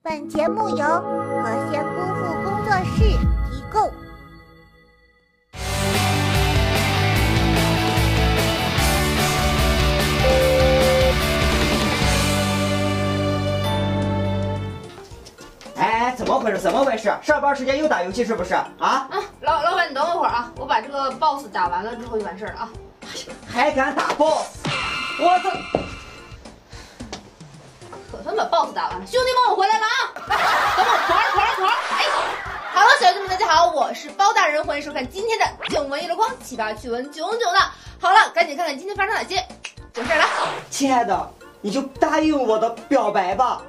本节目由和仙姑父工作室提供。哎，怎么回事？怎么回事？上班时间又打游戏是不是？啊？啊，老老板，你等我一会儿啊，我把这个 boss 打完了之后就完事儿了啊。还敢打 boss？我操！把 boss 打完了，兄弟们，我回来了啊！等我团儿团儿团儿！哎，好了，小兄弟们，大家好，我是包大人，欢迎收看今天的囧闻一箩筐，奇葩趣闻囧囧的。好了，赶紧看看今天发生哪些囧事儿了。亲爱的，你就答应我的表白吧。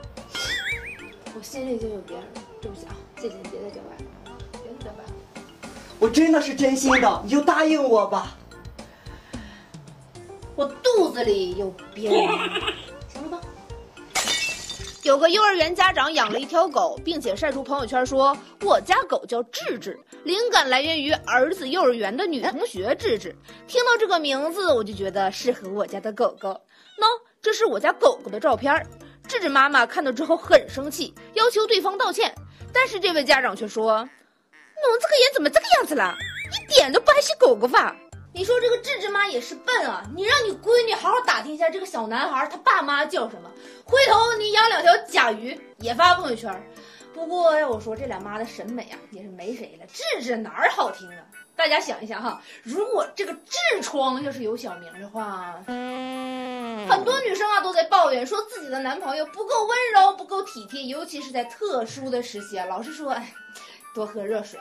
我心里已经有别人了，对不起啊，谢谢你别再表白了，别再表白了。我真的是真心的，你就答应我吧。我肚子里有别人？有个幼儿园家长养了一条狗，并且晒出朋友圈说：“我家狗叫智智，灵感来源于儿子幼儿园的女同学智智。”听到这个名字，我就觉得适合我家的狗狗。喏，这是我家狗狗的照片。智智妈妈看到之后很生气，要求对方道歉，但是这位家长却说：“侬这个人怎么这个样子了？一点都不爱惜狗狗吧？”你说这个智智妈也是笨啊！你让你闺女好好打听一下这个小男孩他爸妈叫什么，回头你养两条甲鱼也发朋友圈。不过要我说，这俩妈的审美啊也是没谁了。智智哪儿好听啊？大家想一想哈，如果这个痔疮要是有小名的话，很多女生啊都在抱怨说自己的男朋友不够温柔、不够体贴，尤其是在特殊的时期啊，老是说哎，多喝热水。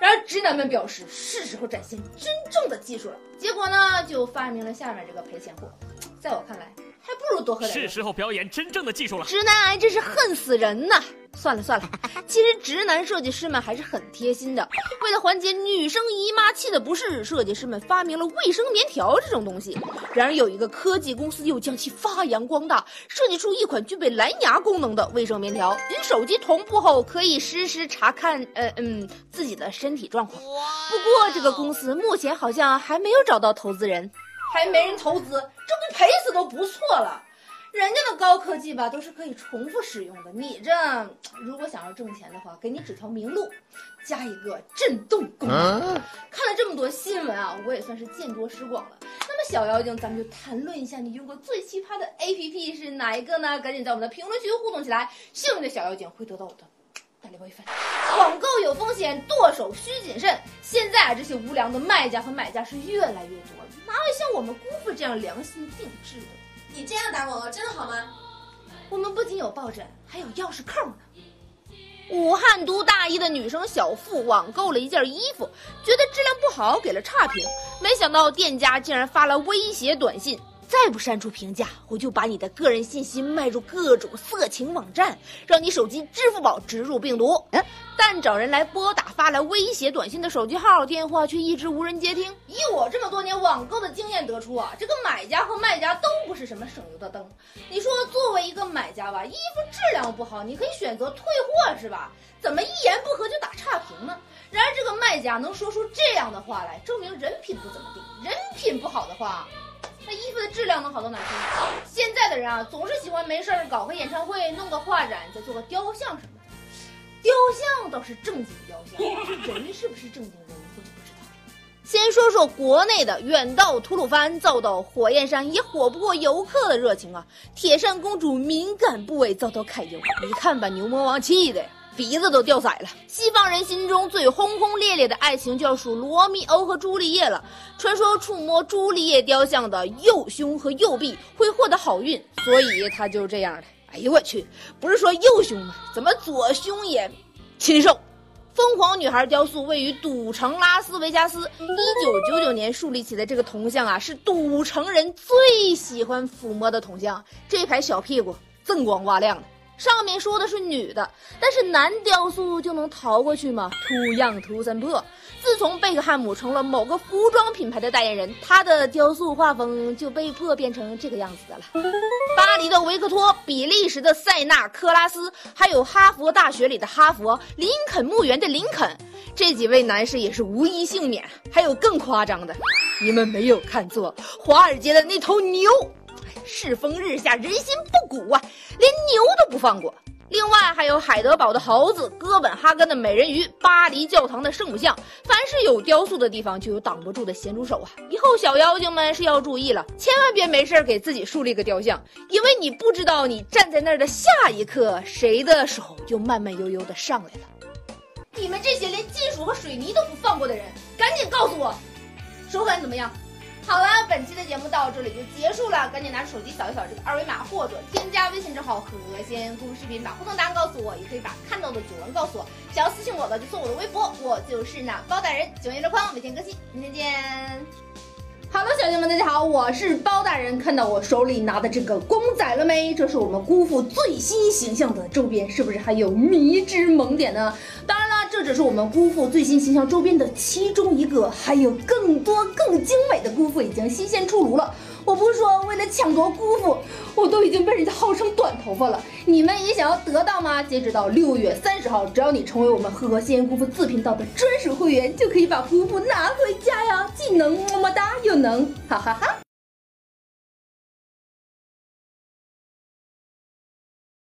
然而直男们表示是时候展现真正的技术了，结果呢就发明了下面这个赔钱货，在我看来还不如多喝点。是时候表演真正的技术了。直男癌真是恨死人呐！算了算了，其实直男设计师们还是很贴心的。为了缓解女生姨妈期的不适，设计师们发明了卫生棉条这种东西。然而有一个科技公司又将其发扬光大，设计出一款具备蓝牙功能的卫生棉条，与手机同步后可以实时查看呃嗯自己的身体状况。不过这个公司目前好像还没有找到投资人，还没人投资，这不赔死都不错了。人家的高科技吧都是可以重复使用的，你这如果想要挣钱的话，给你指条明路，加一个震动功能。看了这么多新闻啊，我也算是见多识广了。那么小妖精，咱们就谈论一下你用过最奇葩的 APP 是哪一个呢？赶紧在我们的评论区互动起来，幸运的小妖精会得到我的大礼包一份。网购有风险，剁手需谨慎。现在啊，这些无良的卖家和买家是越来越多了，哪有像我们姑父这样良心定制的？你这样打广告真的好吗？我们不仅有抱枕，还有钥匙扣呢。武汉读大一的女生小付网购了一件衣服，觉得质量不好，给了差评。没想到店家竟然发了威胁短信。再不删除评价，我就把你的个人信息卖入各种色情网站，让你手机支付宝植入病毒。但找人来拨打发来威胁短信的手机号，电话却一直无人接听。以我这么多年网购的经验得出啊，这个买家和卖家都不是什么省油的灯。你说作为一个买家吧，衣服质量不好，你可以选择退货是吧？怎么一言不合就打差评呢？然而这个卖家能说出这样的话来，证明人品不怎么地。人品不好的话。那衣服的质量能好到哪去？现在的人啊，总是喜欢没事儿搞个演唱会，弄个画展，再做个雕像什么的。雕像倒是正经雕像，这人是不是正经人，我就不知道了。先说说国内的，远到吐鲁番，造到火焰山，也火不过游客的热情啊！铁扇公主敏感部位遭到揩油，你看把牛魔王气的。鼻子都掉色了。西方人心中最轰轰烈烈的爱情，就要数罗密欧和朱丽叶了。传说触摸朱丽叶雕像的右胸和右臂会获得好运，所以他就这样的。哎呦我去，不是说右胸吗？怎么左胸也禽兽？疯狂女孩雕塑位于赌城拉斯维加斯，一九九九年树立起的这个铜像啊，是赌城人最喜欢抚摸的铜像。这排小屁股锃光瓦亮的。上面说的是女的，但是男雕塑就能逃过去吗？图样图森破。自从贝克汉姆成了某个服装品牌的代言人，他的雕塑画风就被迫变成这个样子的了。巴黎的维克托，比利时的塞纳克拉斯，还有哈佛大学里的哈佛，林肯墓园的林肯，这几位男士也是无一幸免。还有更夸张的，你们没有看错，华尔街的那头牛。世风日下，人心不古啊，连牛都不放过。另外还有海德堡的猴子、哥本哈根的美人鱼、巴黎教堂的圣母像。凡是有雕塑的地方，就有挡不住的咸猪手啊！以后小妖精们是要注意了，千万别没事给自己树立个雕像，因为你不知道你站在那儿的下一刻，谁的手就慢慢悠悠的上来了。你们这些连金属和水泥都不放过的人，赶紧告诉我，手感怎么样？好了，本期的节目到这里就结束了，赶紧拿出手机扫一扫这个二维码，或者添加微信账号“和仙姑视频”，把互动答案告诉我，也可以把看到的九文告诉我。想要私信我的就送我的微博，我就是那包大人，九月周框每天更新，明天见。哈喽，小姐们，大家好，我是包大人。看到我手里拿的这个公仔了没？这是我们姑父最新形象的周边，是不是还有迷之萌点呢？当然，这只是我们姑父最新形象周边的其中一个，还有更多更精美的姑父已经新鲜出炉了。我不是说为了抢夺姑父，我都已经被人家薅成短头发了。你们也想要得到吗？截止到六月三十号，只要你成为我们和仙姑父自频道的专属会员，就可以把姑父拿回家呀！既能么么哒，又能哈哈哈。